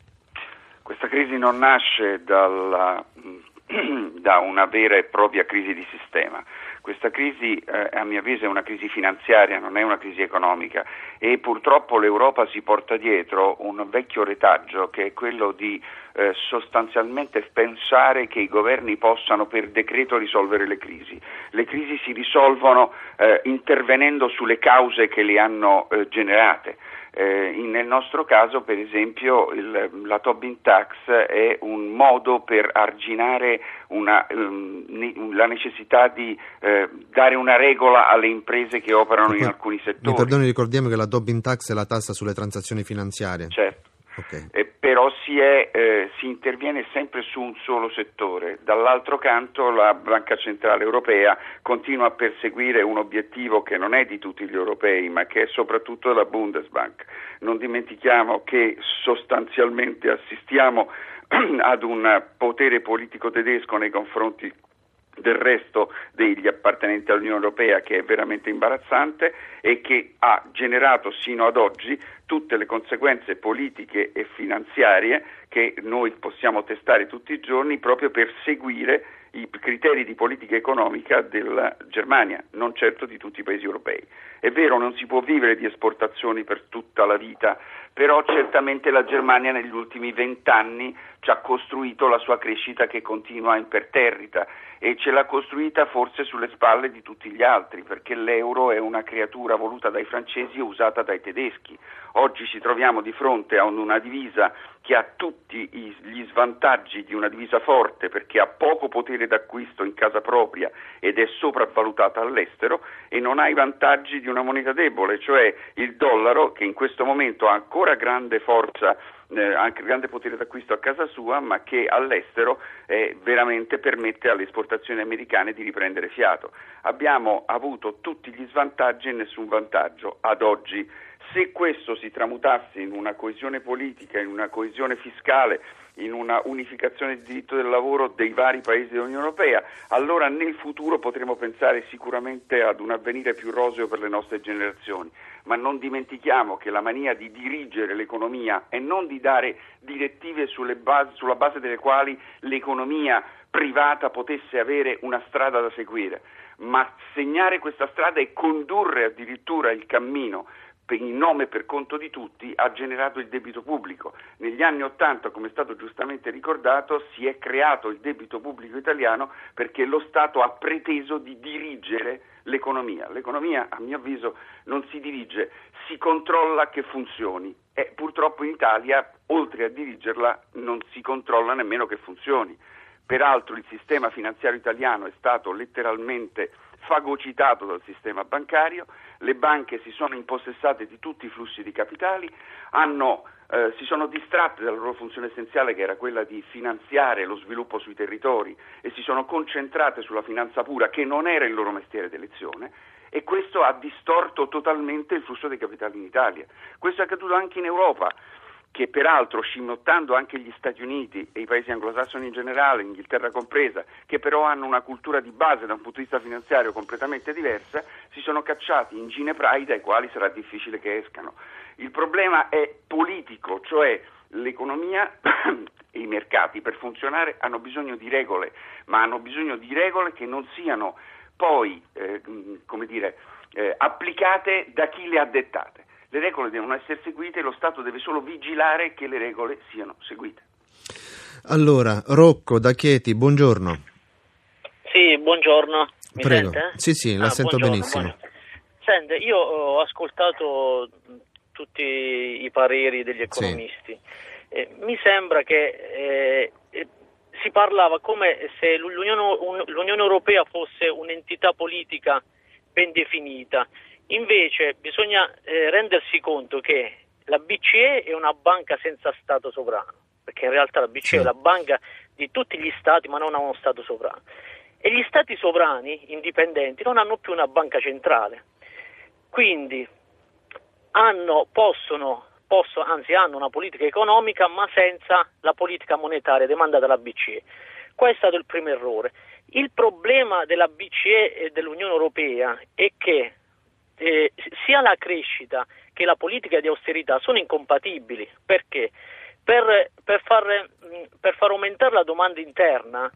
Questa crisi non nasce dalla, da una vera e propria crisi di sistema questa crisi eh, a mio avviso è una crisi finanziaria, non è una crisi economica e purtroppo l'Europa si porta dietro un vecchio retaggio che è quello di eh, sostanzialmente pensare che i governi possano per decreto risolvere le crisi. Le crisi si risolvono eh, intervenendo sulle cause che le hanno eh, generate. Eh, nel nostro caso, per esempio, il, la Tobin Tax è un modo per arginare una, um, la necessità di eh, dare una regola alle imprese che operano in alcuni settori. Mi perdoni, ricordiamo che la Tobin Tax è la tassa sulle transazioni finanziarie. Certo. Okay. Eh, però si, è, eh, si, interviene sempre su un solo settore. Dall'altro canto la Banca Centrale Europea continua a perseguire un obiettivo che non è di tutti gli europei, ma che è soprattutto della Bundesbank. Non dimentichiamo che sostanzialmente assistiamo ad un potere politico tedesco nei confronti del resto degli appartenenti all'Unione Europea che è veramente imbarazzante e che ha generato sino ad oggi tutte le conseguenze politiche e finanziarie che noi possiamo testare tutti i giorni proprio per seguire i criteri di politica economica della Germania, non certo di tutti i paesi europei. È vero, non si può vivere di esportazioni per tutta la vita, però certamente la Germania negli ultimi vent'anni ci ha costruito la sua crescita che continua imperterrita e ce l'ha costruita forse sulle spalle di tutti gli altri, perché l'euro è una creatura voluta dai francesi e usata dai tedeschi. Oggi ci troviamo di fronte a una divisa che ha tutti gli svantaggi di una divisa forte perché ha poco potere d'acquisto in casa propria ed è sopravvalutata all'estero e non ha i vantaggi di una moneta debole, cioè il dollaro che in questo momento ha ancora grande forza eh, anche grande potere d'acquisto a casa sua, ma che all'estero eh, veramente permette alle esportazioni americane di riprendere fiato. Abbiamo avuto tutti gli svantaggi e nessun vantaggio ad oggi. Se questo si tramutasse in una coesione politica, in una coesione fiscale, in una unificazione del diritto del lavoro dei vari paesi dell'Unione Europea, allora nel futuro potremo pensare sicuramente ad un avvenire più roseo per le nostre generazioni. Ma non dimentichiamo che la mania di dirigere l'economia e non di dare direttive base, sulla base delle quali l'economia privata potesse avere una strada da seguire, ma segnare questa strada e condurre addirittura il cammino in nome e per conto di tutti ha generato il debito pubblico. Negli anni Ottanta, come è stato giustamente ricordato, si è creato il debito pubblico italiano perché lo Stato ha preteso di dirigere l'economia. L'economia, a mio avviso, non si dirige, si controlla che funzioni e purtroppo in Italia, oltre a dirigerla, non si controlla nemmeno che funzioni. Peraltro il sistema finanziario italiano è stato letteralmente fagocitato dal sistema bancario, le banche si sono impossessate di tutti i flussi di capitali, hanno, eh, si sono distratte dalla loro funzione essenziale che era quella di finanziare lo sviluppo sui territori e si sono concentrate sulla finanza pura che non era il loro mestiere d'elezione e questo ha distorto totalmente il flusso dei capitali in Italia. Questo è accaduto anche in Europa che peraltro scimmottando anche gli Stati Uniti e i paesi anglosassoni in generale, Inghilterra compresa, che però hanno una cultura di base da un punto di vista finanziario completamente diversa, si sono cacciati in gineprai dai quali sarà difficile che escano. Il problema è politico, cioè l'economia e i mercati per funzionare hanno bisogno di regole, ma hanno bisogno di regole che non siano poi eh, come dire, eh, applicate da chi le ha dettate. Le regole devono essere seguite e lo Stato deve solo vigilare che le regole siano seguite. Allora, Rocco da Chieti, buongiorno. Sì, buongiorno. Mi Prego. Sente? Sì, sì, la ah, sento benissimo. Buongiorno. Sente, io ho ascoltato tutti i pareri degli economisti. Sì. Eh, mi sembra che eh, si parlava come se l'Unione, l'Unione Europea fosse un'entità politica ben definita Invece bisogna eh, rendersi conto che la BCE è una banca senza Stato sovrano, perché in realtà la BCE sì. è la banca di tutti gli Stati ma non ha uno Stato sovrano. E gli Stati sovrani indipendenti non hanno più una banca centrale, quindi hanno, possono, possono, anzi hanno una politica economica ma senza la politica monetaria demandata dalla BCE. Questo è stato il primo errore. Il problema della BCE e dell'Unione Europea è che eh, sia la crescita che la politica di austerità sono incompatibili. Perché? Per, per, far, per far aumentare la domanda interna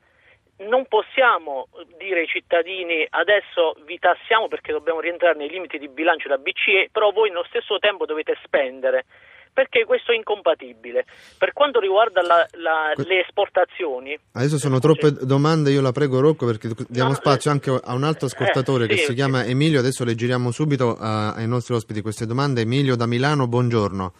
non possiamo dire ai cittadini adesso vi tassiamo perché dobbiamo rientrare nei limiti di bilancio della BCE, però voi nello stesso tempo dovete spendere perché questo è incompatibile. Per quanto riguarda la, la, le esportazioni... Adesso sono troppe domande, io la prego Rocco perché diamo no, spazio eh, anche a un altro ascoltatore eh, che sì, si chiama Emilio, adesso le giriamo subito a, ai nostri ospiti queste domande. Emilio da Milano, buongiorno.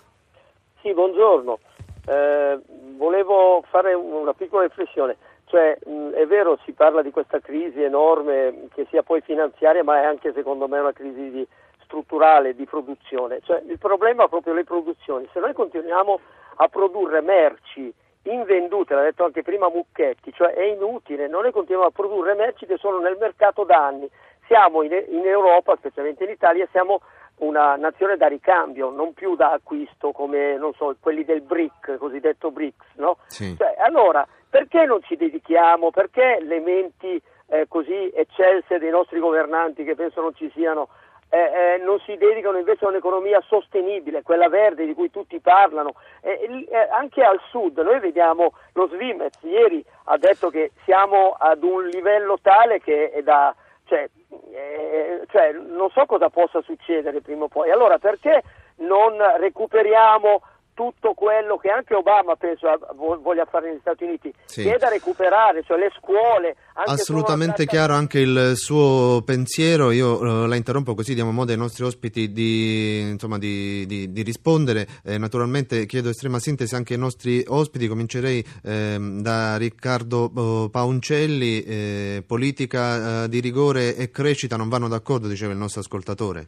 Sì, buongiorno. Eh, volevo fare una piccola riflessione. Cioè, mh, è vero, si parla di questa crisi enorme che sia poi finanziaria, ma è anche secondo me una crisi di, strutturale di produzione, cioè il problema è proprio le produzioni. Se noi continuiamo a produrre merci invendute, l'ha detto anche prima Mucchetti, cioè è inutile, noi continuiamo a produrre merci che sono nel mercato da anni. Siamo in, in Europa, specialmente in Italia, siamo una nazione da ricambio, non più da acquisto come so, quelli del BRIC, cosiddetto BRICS. No? Sì. Cioè, allora, perché non ci dedichiamo? Perché le menti eh, così eccelse dei nostri governanti, che penso non ci siano, eh, eh, non si dedicano invece a un'economia sostenibile, quella verde di cui tutti parlano. Eh, eh anche al sud, noi vediamo lo Svimez, ieri ha detto che siamo ad un livello tale che è da... Cioè, eh, cioè, non so cosa possa succedere prima o poi. Allora perché non recuperiamo tutto quello che anche Obama penso voglia fare negli Stati Uniti, sì. che è da recuperare, cioè le scuole. Assolutamente chiaro anche il suo pensiero, io uh, la interrompo così diamo modo ai nostri ospiti di, insomma, di, di, di rispondere, eh, naturalmente chiedo estrema sintesi anche ai nostri ospiti, comincerei eh, da Riccardo uh, Pauncelli, eh, politica di rigore e crescita non vanno d'accordo, diceva il nostro ascoltatore.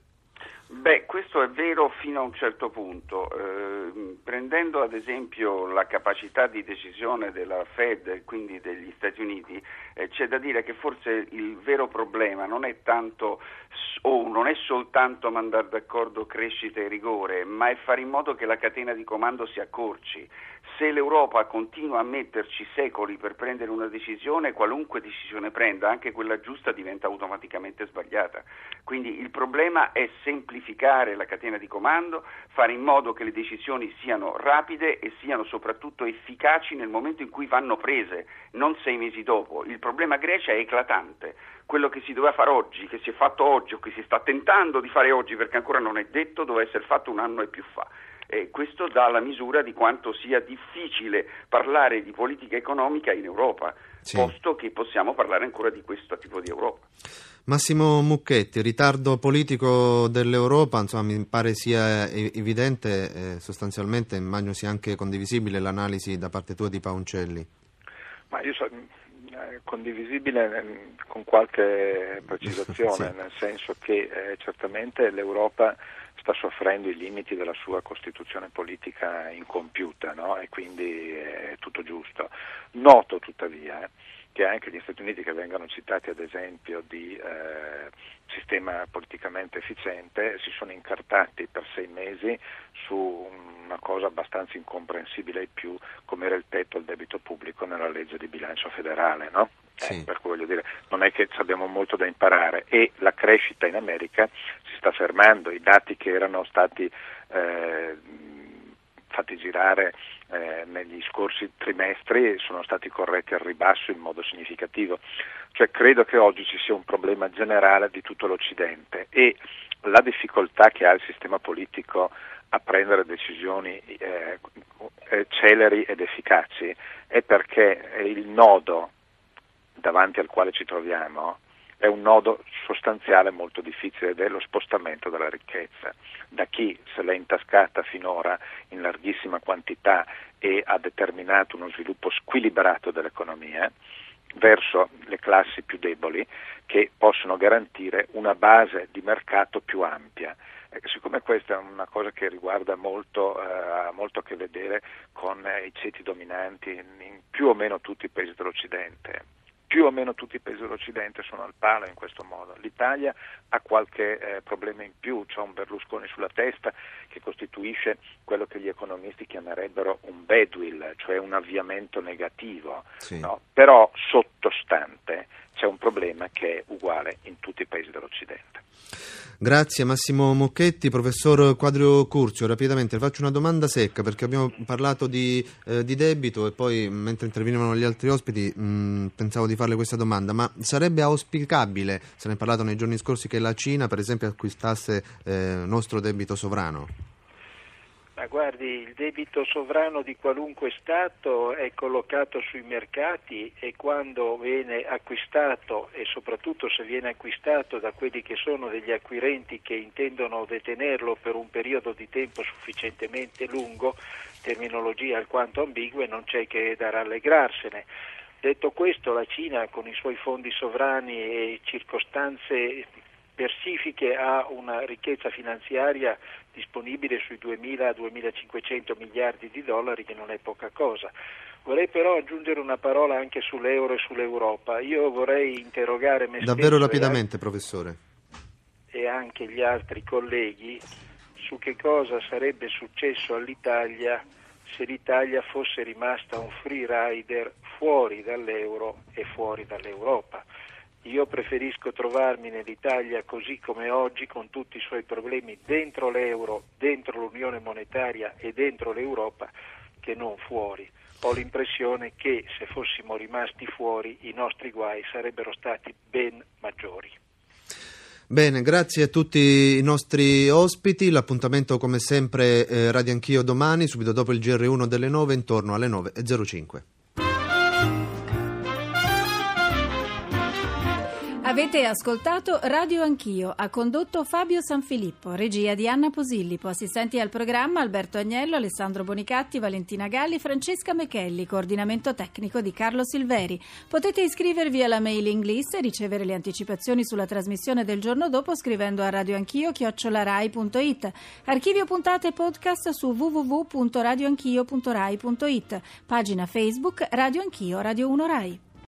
Beh, vero fino a un certo punto. Eh, prendendo ad esempio la capacità di decisione della Fed e quindi degli Stati Uniti, eh, c'è da dire che forse il vero problema non è tanto o non è soltanto mandare d'accordo crescita e rigore, ma è fare in modo che la catena di comando si accorci. Se l'Europa continua a metterci secoli per prendere una decisione, qualunque decisione prenda, anche quella giusta, diventa automaticamente sbagliata. Quindi il problema è semplificare la catena di comando, fare in modo che le decisioni siano rapide e siano soprattutto efficaci nel momento in cui vanno prese, non sei mesi dopo. Il problema Grecia è eclatante. Quello che si doveva fare oggi, che si è fatto oggi o che si sta tentando di fare oggi perché ancora non è detto, doveva essere fatto un anno e più fa. E questo dà la misura di quanto sia difficile parlare di politica economica in Europa, sì. posto che possiamo parlare ancora di questo tipo di Europa. Massimo Mucchetti, ritardo politico dell'Europa, insomma, mi pare sia evidente, eh, sostanzialmente immagino sia anche condivisibile l'analisi da parte tua di Pauncelli. Ma io so, condivisibile eh, con qualche precisazione, sì. nel senso che eh, certamente l'Europa sta soffrendo i limiti della sua costituzione politica incompiuta no? e quindi è tutto giusto. Noto tuttavia che anche gli Stati Uniti che vengono citati ad esempio di eh, sistema politicamente efficiente si sono incartati per sei mesi su una cosa abbastanza incomprensibile ai più come era il tetto al debito pubblico nella legge di bilancio federale, no? Sì. Eh, per cui voglio dire, non è che abbiamo molto da imparare e la crescita in America si sta fermando, i dati che erano stati eh, fatti girare eh, negli scorsi trimestri sono stati corretti al ribasso in modo significativo. Cioè, credo che oggi ci sia un problema generale di tutto l'Occidente e la difficoltà che ha il sistema politico a prendere decisioni eh, celeri ed efficaci è perché il nodo davanti al quale ci troviamo è un nodo sostanziale molto difficile ed è lo spostamento della ricchezza da chi se l'è intascata finora in larghissima quantità e ha determinato uno sviluppo squilibrato dell'economia verso le classi più deboli che possono garantire una base di mercato più ampia. Eh, siccome questa è una cosa che riguarda molto, eh, molto a che vedere con eh, i ceti dominanti in più o meno tutti i paesi dell'Occidente, più o meno tutti i paesi dell'Occidente sono al palo in questo modo. L'Italia ha qualche eh, problema in più, c'è un Berlusconi sulla testa che costituisce quello che gli economisti chiamerebbero un badwill, cioè un avviamento negativo, sì. no? però sottostante c'è un problema che è uguale in tutti i paesi dell'Occidente. Grazie Massimo Mocchetti, professor Quadrio Curzio. Rapidamente faccio una domanda secca perché abbiamo parlato di, eh, di debito e poi mentre intervenivano gli altri ospiti mh, pensavo di farle questa domanda, ma sarebbe auspicabile, se ne è parlato nei giorni scorsi, che la Cina per esempio acquistasse eh, nostro debito sovrano? Ma guardi, il debito sovrano di qualunque Stato è collocato sui mercati e quando viene acquistato e soprattutto se viene acquistato da quelli che sono degli acquirenti che intendono detenerlo per un periodo di tempo sufficientemente lungo, terminologia alquanto ambigua, non c'è che da rallegrarsene. Detto questo, la Cina con i suoi fondi sovrani e circostanze Persifiche ha una ricchezza finanziaria disponibile sui 2.000-2.500 miliardi di dollari che non è poca cosa. Vorrei però aggiungere una parola anche sull'euro e sull'Europa. Io vorrei interrogare me Davvero rapidamente, professore. E anche gli altri colleghi su che cosa sarebbe successo all'Italia se l'Italia fosse rimasta un free rider fuori dall'euro e fuori dall'Europa. Io preferisco trovarmi nell'Italia così come oggi con tutti i suoi problemi dentro l'euro, dentro l'Unione monetaria e dentro l'Europa che non fuori. Ho l'impressione che se fossimo rimasti fuori i nostri guai sarebbero stati ben maggiori. Bene, grazie a tutti i nostri ospiti. L'appuntamento come sempre eh, Radio Anch'io domani, subito dopo il GR1 delle 9, intorno alle 9.05. Avete ascoltato Radio Anch'io, ha condotto Fabio Sanfilippo, regia di Anna Posillipo, assistenti al programma Alberto Agnello, Alessandro Bonicatti, Valentina Galli, Francesca Mechelli, coordinamento tecnico di Carlo Silveri. Potete iscrivervi alla mailing list e ricevere le anticipazioni sulla trasmissione del giorno dopo scrivendo a radioanchio.it. Archivio puntate podcast su www.radioanchio.rai.it. Pagina Facebook Radio Anch'io, Radio 1 Rai.